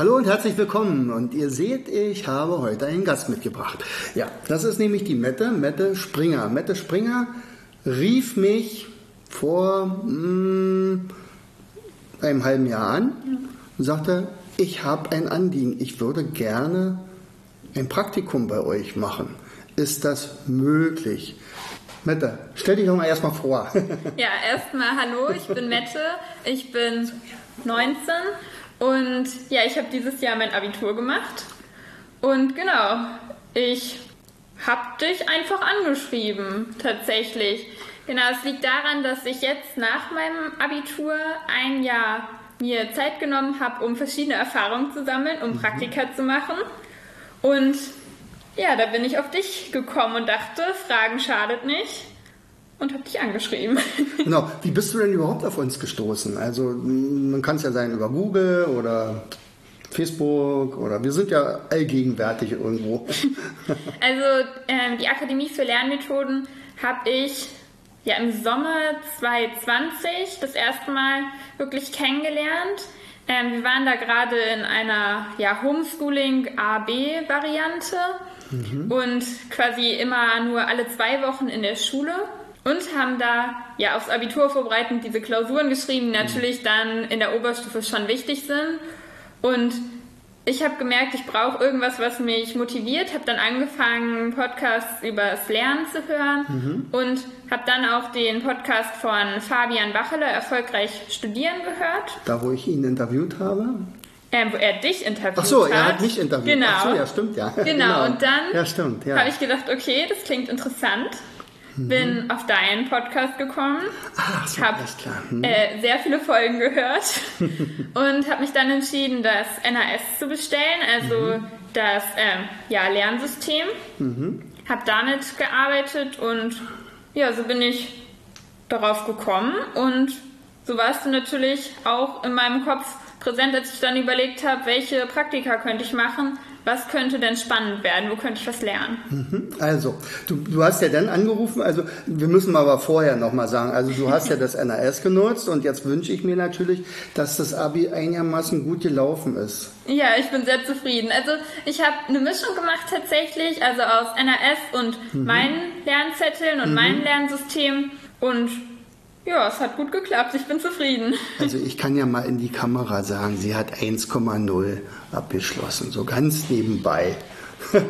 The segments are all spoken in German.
Hallo und herzlich willkommen. Und ihr seht, ich habe heute einen Gast mitgebracht. Ja, das ist nämlich die Mette, Mette Springer. Mette Springer rief mich vor mm, einem halben Jahr an und sagte, ich habe ein Anliegen, ich würde gerne ein Praktikum bei euch machen. Ist das möglich? Mette, stell dich doch mal erstmal vor. Ja, erstmal hallo, ich bin Mette, ich bin 19 und ja, ich habe dieses Jahr mein Abitur gemacht. Und genau, ich habe dich einfach angeschrieben, tatsächlich. Genau, es liegt daran, dass ich jetzt nach meinem Abitur ein Jahr mir Zeit genommen habe, um verschiedene Erfahrungen zu sammeln, um Praktika zu machen. Und ja, da bin ich auf dich gekommen und dachte, Fragen schadet nicht und habe dich angeschrieben. Genau. Wie bist du denn überhaupt auf uns gestoßen? Also man kann es ja sein über Google oder Facebook oder wir sind ja allgegenwärtig irgendwo. Also ähm, die Akademie für Lernmethoden habe ich ja im Sommer 2020 das erste Mal wirklich kennengelernt. Ähm, wir waren da gerade in einer ja, Homeschooling-AB-Variante und quasi immer nur alle zwei Wochen in der Schule und haben da ja aufs Abitur vorbereitend diese Klausuren geschrieben, die natürlich dann in der Oberstufe schon wichtig sind. Und ich habe gemerkt, ich brauche irgendwas, was mich motiviert, habe dann angefangen, Podcasts über das Lernen zu hören und habe dann auch den Podcast von Fabian Bacheler, Erfolgreich Studieren, gehört, Da, wo ich ihn interviewt habe. ähm, wo er dich interviewt Ach so, hat. er hat mich interviewt. Genau. Ach so, ja, stimmt, ja. Genau, und dann Ja, stimmt, ja. habe ich gedacht, okay, das klingt interessant. Bin auf deinen Podcast gekommen, Ach so, habe alles klar. Hm. äh, sehr viele Folgen gehört und habe mich dann entschieden, das NAS zu bestellen, also das ähm, ja, Lernsystem. Habe damit gearbeitet und ja, so bin ich darauf gekommen und so warst du natürlich auch in meinem Kopf präsent, als ich dann überlegt habe, welche Praktika könnte ich machen, was könnte denn spannend werden, wo könnte ich was lernen. Also, du, du hast ja dann angerufen, also wir müssen aber vorher nochmal sagen, also du hast ja das NAS genutzt und jetzt wünsche ich mir natürlich, dass das Abi einigermaßen gut gelaufen ist. Ja, ich bin sehr zufrieden. Also ich habe eine Mischung gemacht tatsächlich, also aus NAS und meinen Lernzetteln und meinem Lernsystem und ja, es hat gut geklappt. Ich bin zufrieden. Also ich kann ja mal in die Kamera sagen, sie hat 1,0 abgeschlossen, so ganz nebenbei.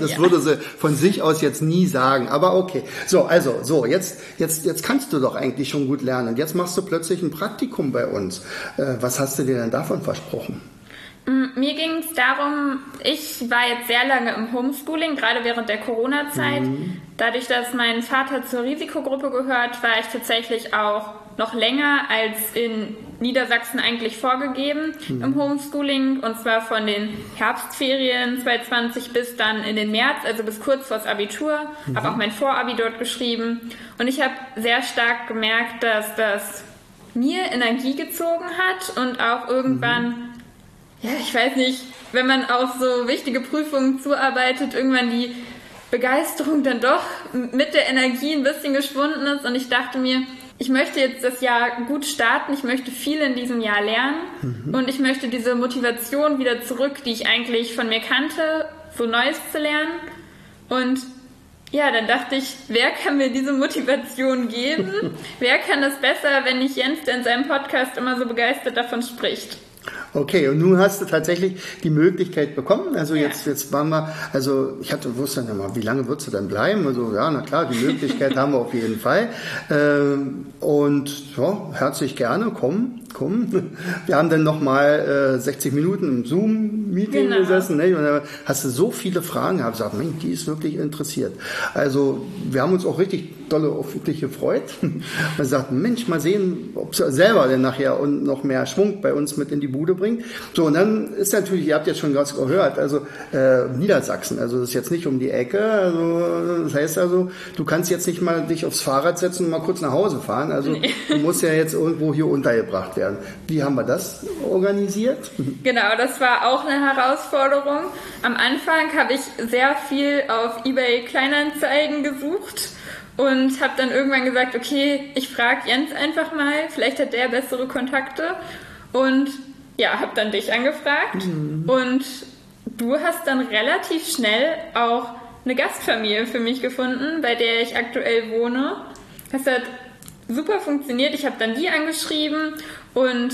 Das Ja. würde sie von sich aus jetzt nie sagen, aber okay. So, also, so, jetzt, jetzt, jetzt kannst du doch eigentlich schon gut lernen. Und jetzt machst du plötzlich ein Praktikum bei uns. Äh, was hast du dir denn davon versprochen? Mm, Mir ging es darum, ich war jetzt sehr lange im Homeschooling, gerade während der Corona-Zeit. Dadurch, dass mein Vater zur Risikogruppe gehört, war ich tatsächlich auch noch länger als in Niedersachsen eigentlich vorgegeben im Homeschooling. Und zwar von den Herbstferien 2020 bis dann in den März, also bis kurz vors Abitur. Habe auch mein Vorabi dort geschrieben. Und ich habe sehr stark gemerkt, dass das mir Energie gezogen hat und auch irgendwann ja, ich weiß nicht, wenn man auf so wichtige Prüfungen zuarbeitet, irgendwann die Begeisterung dann doch mit der Energie ein bisschen geschwunden ist und ich dachte mir, ich möchte jetzt das Jahr gut starten, ich möchte viel in diesem Jahr lernen und ich möchte diese Motivation wieder zurück, die ich eigentlich von mir kannte, so Neues zu lernen und ja, dann dachte ich, wer kann mir diese Motivation geben? wer kann das besser, wenn nicht Jens, der in seinem Podcast immer so begeistert davon spricht? Okay, und nun hast du tatsächlich die Möglichkeit bekommen. Also Ja. jetzt, jetzt waren wir, also ich hatte wusste dann immer, wie lange würdest du denn bleiben? Also ja, na klar, die Möglichkeit haben wir auf jeden Fall. Ähm, und ja, herzlich gerne, komm, komm. Wir haben dann nochmal äh, 60 Minuten im Zoom-Meeting Genau. gesessen. Ne? Und da hast du so viele Fragen gehabt, gesagt, Mensch, die ist wirklich interessiert. Also wir haben uns auch richtig dolle auf wirklich gefreut. Man sagt, Mensch, mal sehen, ob sie selber denn nachher und noch mehr Schwung bei uns mit in die Bude bringt. So, und dann ist natürlich, ihr habt jetzt schon was gehört, also äh, Niedersachsen, also das ist jetzt nicht um die Ecke, also das heißt also, du kannst jetzt nicht mal dich aufs Fahrrad setzen und mal kurz nach Hause fahren, also nee. du musst ja jetzt irgendwo hier untergebracht werden. Wie haben wir das organisiert? Genau, das war auch eine Herausforderung. Am Anfang habe ich sehr viel auf eBay Kleinanzeigen gesucht und habe dann irgendwann gesagt, okay, ich frage Jens einfach mal, vielleicht hat der bessere Kontakte und ja, habe dann dich angefragt mhm. und du hast dann relativ schnell auch eine Gastfamilie für mich gefunden, bei der ich aktuell wohne. Das hat super funktioniert. Ich habe dann die angeschrieben und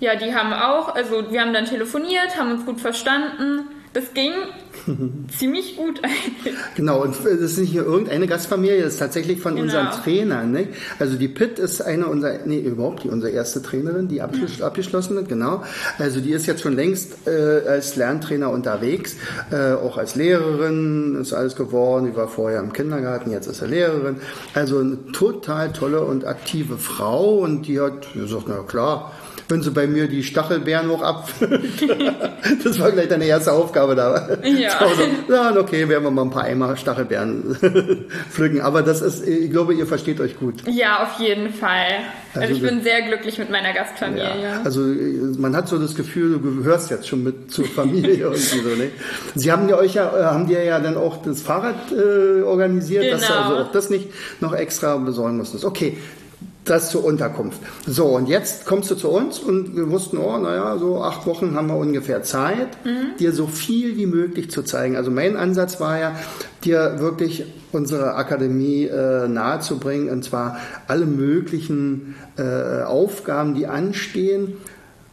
ja, die haben auch, also wir haben dann telefoniert, haben uns gut verstanden. Das ging ziemlich gut eigentlich. Genau, und das ist nicht nur irgendeine Gastfamilie, das ist tatsächlich von genau. unseren Trainern. Ne? Also die Pitt ist eine unserer, nee, überhaupt die unsere erste Trainerin, die abgeschl ja. abgeschlossen hat, genau. Also die ist jetzt schon längst äh, als Lerntrainer unterwegs, äh, auch als Lehrerin ist alles geworden. Die war vorher im Kindergarten, jetzt ist er Lehrerin. Also eine total tolle und aktive Frau und die hat gesagt, na klar, wenn sie bei mir die Stachelbeeren hoch abfüllt. das war gleich deine erste Aufgabe da. Ja. ja, okay, werden wir mal ein paar Eimer Stachelbeeren pflücken. Aber das ist, ich glaube, ihr versteht euch gut. Ja, auf jeden Fall. Also, also ich bin sehr glücklich mit meiner Gastfamilie. Ja, also man hat so das Gefühl, du gehörst jetzt schon mit zur Familie irgendwie so. Ne? Sie haben ja euch ja, äh, haben dir ja dann auch das Fahrrad äh, organisiert, genau. dass du also auch das nicht noch extra besorgen musstest. Okay, das zur Unterkunft. So, und jetzt kommst du zu uns und wir wussten, oh, naja, so acht Wochen haben wir ungefähr Zeit, mhm. dir so viel wie möglich zu zeigen. Also mein Ansatz war ja, dir wirklich unsere Akademie äh, nahezubringen, und zwar alle möglichen äh, Aufgaben, die anstehen.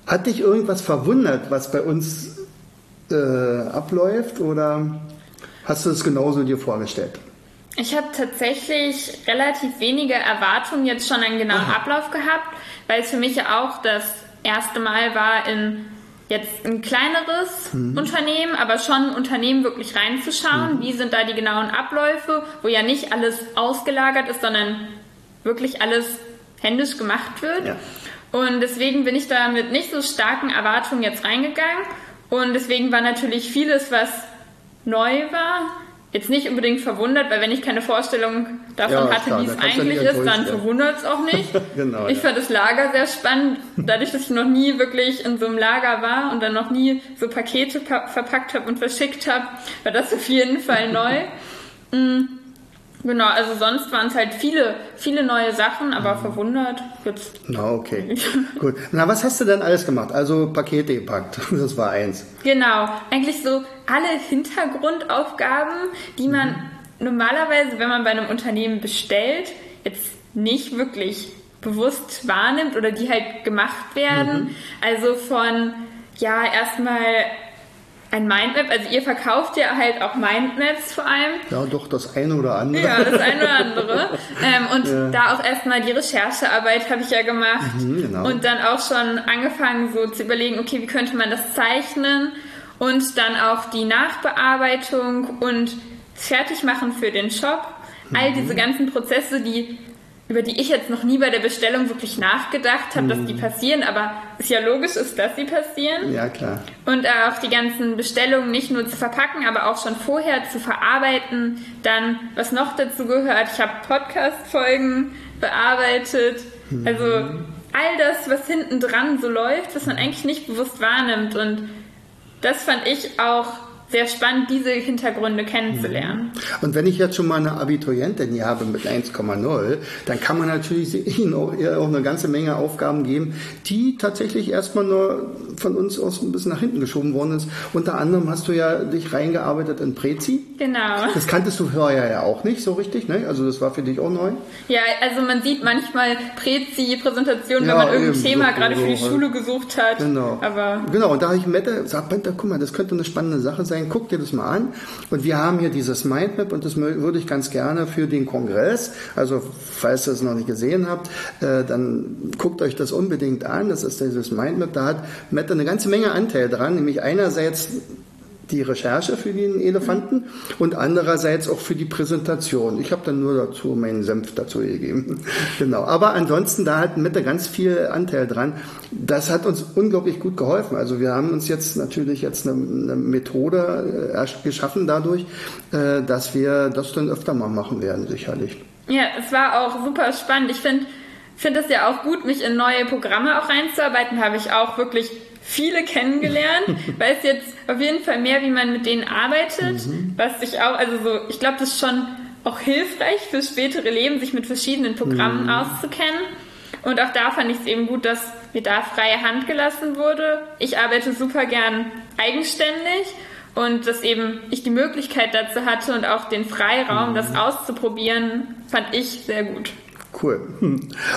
Hat dich irgendwas verwundert, was bei uns äh, abläuft, oder hast du es genauso dir vorgestellt? Ich habe tatsächlich relativ wenige Erwartungen jetzt schon an genauen Aha. Ablauf gehabt, weil es für mich ja auch das erste Mal war, in jetzt ein kleineres mhm. Unternehmen, aber schon ein Unternehmen wirklich reinzuschauen. Mhm. Wie sind da die genauen Abläufe, wo ja nicht alles ausgelagert ist, sondern wirklich alles händisch gemacht wird. Ja. Und deswegen bin ich da mit nicht so starken Erwartungen jetzt reingegangen. Und deswegen war natürlich vieles, was neu war, jetzt nicht unbedingt verwundert, weil wenn ich keine Vorstellung davon ja, hatte, wie es eigentlich ist, dann verwundert es auch nicht. genau, ich ja. fand das Lager sehr spannend, dadurch, dass ich noch nie wirklich in so einem Lager war und dann noch nie so Pakete verpackt habe und verschickt habe, war das auf jeden Fall neu. Genau, also sonst waren es halt viele, viele neue Sachen, aber mhm. verwundert jetzt. Na, okay. Gut. Na, was hast du denn alles gemacht? Also Pakete gepackt, das war eins. Genau, eigentlich so alle Hintergrundaufgaben, die man mhm. normalerweise, wenn man bei einem Unternehmen bestellt, jetzt nicht wirklich bewusst wahrnimmt oder die halt gemacht werden. Mhm. Also von, ja, erstmal ein Mindmap, also ihr verkauft ja halt auch Mindmaps vor allem. Ja, doch, das eine oder andere. Ja, das eine oder andere. ähm, und ja. da auch erstmal die Recherchearbeit habe ich ja gemacht. Mhm, genau. Und dann auch schon angefangen so zu überlegen, okay, wie könnte man das zeichnen? Und dann auch die Nachbearbeitung und Fertigmachen für den Shop. All mhm. diese ganzen Prozesse, die über die ich jetzt noch nie bei der Bestellung wirklich nachgedacht habe, mhm. dass die mhm. passieren, aber es ja logisch ist, dass sie passieren. Ja, klar. Und auch die ganzen Bestellungen nicht nur zu verpacken, aber auch schon vorher zu verarbeiten. Dann, was noch dazu gehört, ich habe Podcast-Folgen bearbeitet. Mhm. Also all das, was hinten dran so läuft, was man eigentlich nicht bewusst wahrnimmt. Und das fand ich auch sehr spannend, diese Hintergründe kennenzulernen. Mhm. Und wenn ich jetzt schon mal eine Abiturientin hier habe mit 1,0, dann kann man natürlich ihnen auch, eine ganze Menge Aufgaben geben, die tatsächlich erstmal nur von uns aus ein bisschen nach hinten geschoben worden ist. Unter anderem hast du ja dich reingearbeitet in Prezi. Genau. Das kanntest du vorher ja auch nicht so richtig, ne? Also das war für dich auch neu. Ja, also man sieht manchmal Prezi-Präsentationen, ja, wenn man irgendein Thema so, gerade so, für die Schule gesucht hat. Genau. Aber genau, und da habe ich Mette gesagt, guck mal, das könnte eine spannende Sache sein sein, guck dir das mal an. Und wir haben hier dieses Mindmap und das würde ich ganz gerne für den Kongress, also falls ihr es noch nicht gesehen habt, äh, dann guckt euch das unbedingt an. Das ist dieses Mindmap, da hat Mette eine ganze Menge Anteil dran, nämlich einerseits die Recherche für den Elefanten und andererseits auch für die Präsentation. Ich habe dann nur dazu meinen Senf dazu gegeben. genau. Aber ansonsten, da hat Mette ganz viel Anteil dran. Das hat uns unglaublich gut geholfen. Also wir haben uns jetzt natürlich jetzt eine, eine Methode äh, geschaffen dadurch, äh, dass wir das dann öfter mal machen werden, sicherlich. Ja, es war auch super spannend. Ich finde finde es ja auch gut, mich in neue Programme auch reinzuarbeiten. Habe ich auch wirklich viele kennengelernt, weiß jetzt auf jeden Fall mehr, wie man mit denen arbeitet, mhm. was ich auch, also so, ich glaube, das ist schon auch hilfreich fürs spätere Leben, sich mit verschiedenen Programmen mhm. auszukennen. Und auch da fand ich es eben gut, dass mir da freie Hand gelassen wurde. Ich arbeite super gern eigenständig und dass eben ich die Möglichkeit dazu hatte und auch den Freiraum, mhm. das auszuprobieren, fand ich sehr gut. Cool.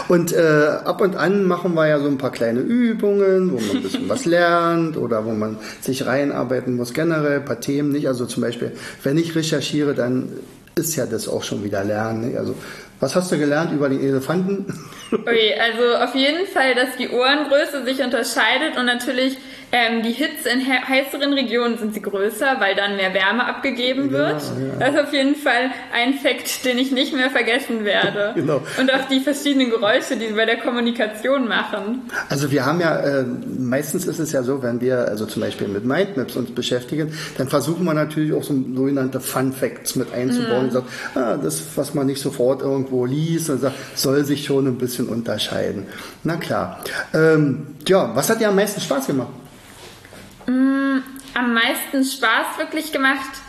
Und äh, ab und an machen wir ja so ein paar kleine Übungen, wo man ein bisschen was lernt oder wo man sich reinarbeiten muss, generell ein paar Themen nicht. Also zum Beispiel, wenn ich recherchiere, dann ist ja das auch schon wieder Lernen. Ne? Also was hast du gelernt über die Elefanten? Okay, also auf jeden Fall, dass die Ohrengröße sich unterscheidet und natürlich ähm, die Hitze in heißeren Regionen sind sie größer, weil dann mehr Wärme abgegeben genau, wird. Ja. Das ist auf jeden Fall ein Fakt, den ich nicht mehr vergessen werde. genau. Und auch die verschiedenen Geräusche, die sie bei der Kommunikation machen. Also wir haben ja, äh, meistens ist es ja so, wenn wir also zum Beispiel mit Mindmaps uns beschäftigen, dann versuchen wir natürlich auch so sogenannte Fun Facts mit einzubauen. Mhm. Und sagt, ah, das, was man nicht sofort irgendwo liest, und sagt, soll sich schon ein bisschen unterscheiden. Na klar. Ähm, ja, was hat dir am meisten Spaß gemacht? Am meisten Spaß wirklich gemacht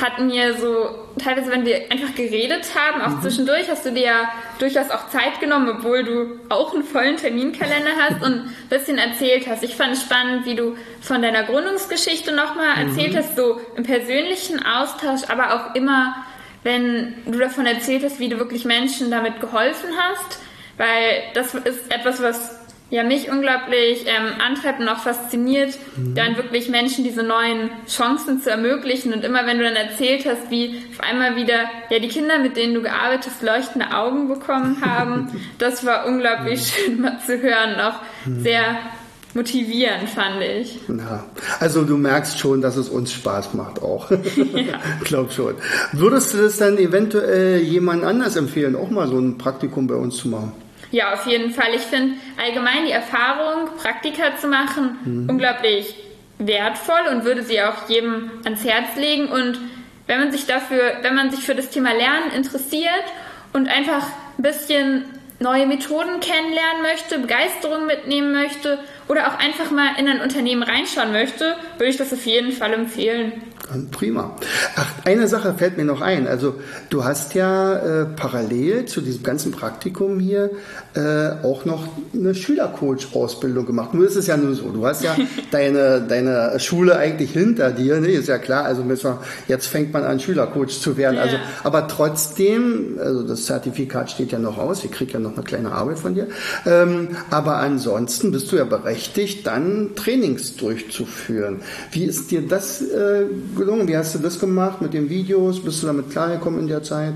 hat mir so, teilweise, wenn wir einfach geredet haben, auch mhm. zwischendurch hast du dir ja durchaus auch Zeit genommen, obwohl du auch einen vollen Terminkalender hast und ein bisschen erzählt hast. Ich fand es spannend, wie du von deiner Gründungsgeschichte nochmal mhm. erzählt hast, so im persönlichen Austausch, aber auch immer, wenn du davon erzählt hast, wie du wirklich Menschen damit geholfen hast, weil das ist etwas, was ja, mich unglaublich ähm, antreibt und auch fasziniert, mhm. dann wirklich Menschen diese neuen Chancen zu ermöglichen. Und immer wenn du dann erzählt hast, wie auf einmal wieder ja die Kinder, mit denen du gearbeitet hast, leuchtende Augen bekommen haben, das war unglaublich mhm. schön mal zu hören, auch mhm. sehr motivierend, fand ich. Ja, also du merkst schon, dass es uns Spaß macht auch. ja. Glaub schon. Würdest du das dann eventuell jemand anders empfehlen, auch mal so ein Praktikum bei uns zu machen? Ja, auf jeden Fall. Ich finde allgemein die Erfahrung, Praktika zu machen, mhm. unglaublich wertvoll und würde sie auch jedem ans Herz legen. Und wenn man sich dafür, wenn man sich für das Thema Lernen interessiert und einfach ein bisschen neue Methoden kennenlernen möchte, Begeisterung mitnehmen möchte oder auch einfach mal in ein Unternehmen reinschauen möchte, würde ich das auf jeden Fall empfehlen. Prima. Ach, eine Sache fällt mir noch ein. Also du hast ja äh, parallel zu diesem ganzen Praktikum hier äh, auch noch eine Schülercoach-Ausbildung gemacht. Nur ist es ja nur so. Du hast ja deine, deine Schule eigentlich hinter dir, ne? ist ja klar. Also jetzt fängt man an, Schülercoach zu werden. Ja. Also, aber trotzdem, also das Zertifikat steht ja noch aus. Ich kriege ja noch eine kleine Arbeit von dir. Ähm, aber ansonsten bist du ja berechtigt, dann Trainings durchzuführen. Wie ist dir das äh, gelungen? Wie hast du das gemacht mit den Videos? Bist du damit klargekommen in der Zeit?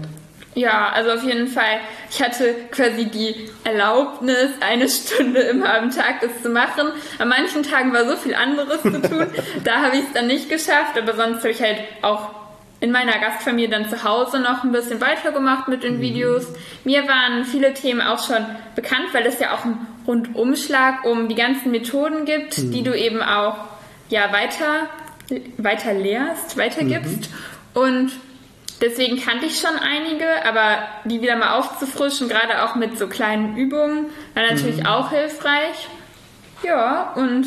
Ja, also auf jeden Fall. Ich hatte quasi die Erlaubnis, eine Stunde immer am Tag das zu machen. An manchen Tagen war so viel anderes zu tun. da habe ich es dann nicht geschafft, aber sonst habe ich halt auch in meiner Gastfamilie dann zu Hause noch ein bisschen weitergemacht mit den mhm. Videos. Mir waren viele Themen auch schon bekannt, weil es ja auch einen Rundumschlag um die ganzen Methoden gibt, mhm. die du eben auch ja weiter weiter lehrst, weitergibst. Mhm. Und deswegen kannte ich schon einige, aber die wieder mal aufzufrischen, gerade auch mit so kleinen Übungen, war natürlich mhm. auch hilfreich. Ja, und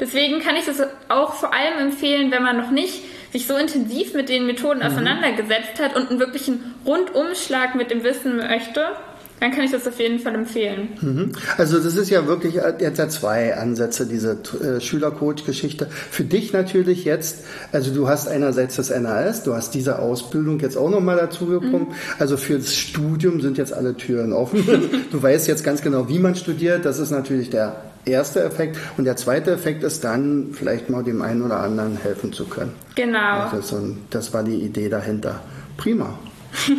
deswegen kann ich das auch vor allem empfehlen, wenn man noch nicht sich so intensiv mit den Methoden mhm. auseinandergesetzt hat und einen wirklichen Rundumschlag mit dem Wissen möchte dann kann ich das auf jeden Fall empfehlen. Mhm. Also das ist ja wirklich jetzt ja zwei Ansätze, diese äh, Schülercoach-Geschichte. Für dich natürlich jetzt, also du hast einerseits das NAS, du hast diese Ausbildung jetzt auch nochmal dazu bekommen. Mhm. Also fürs Studium sind jetzt alle Türen offen. du weißt jetzt ganz genau, wie man studiert. Das ist natürlich der erste Effekt. Und der zweite Effekt ist dann, vielleicht mal dem einen oder anderen helfen zu können. Genau. Also das war die Idee dahinter. Prima.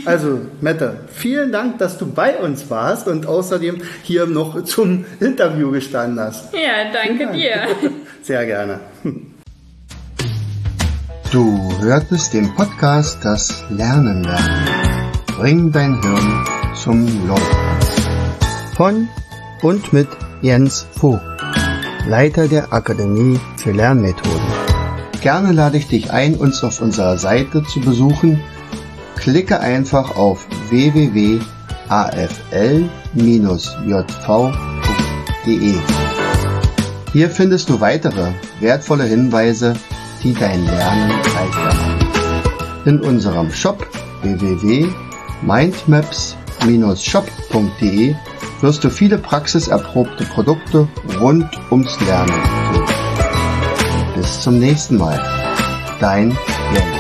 Also, Mette, vielen Dank, dass du bei uns warst und außerdem hier noch zum Interview gestanden hast. Ja, danke dir. Sehr gerne. Du hörtest den Podcast Das Lernen lernen. Bring dein Hirn zum Laufen. Von und mit Jens Vogt, Leiter der Akademie für Lernmethoden. Gerne lade ich dich ein, uns auf unserer Seite zu besuchen. Klicke einfach auf www.afl-jv.de. Hier findest du weitere wertvolle Hinweise die dein Lernen leichter machen. In unserem Shop www.mindmaps-shop.de wirst du viele praxiserprobte Produkte rund ums Lernen finden. Bis zum nächsten Mal. Dein Jens.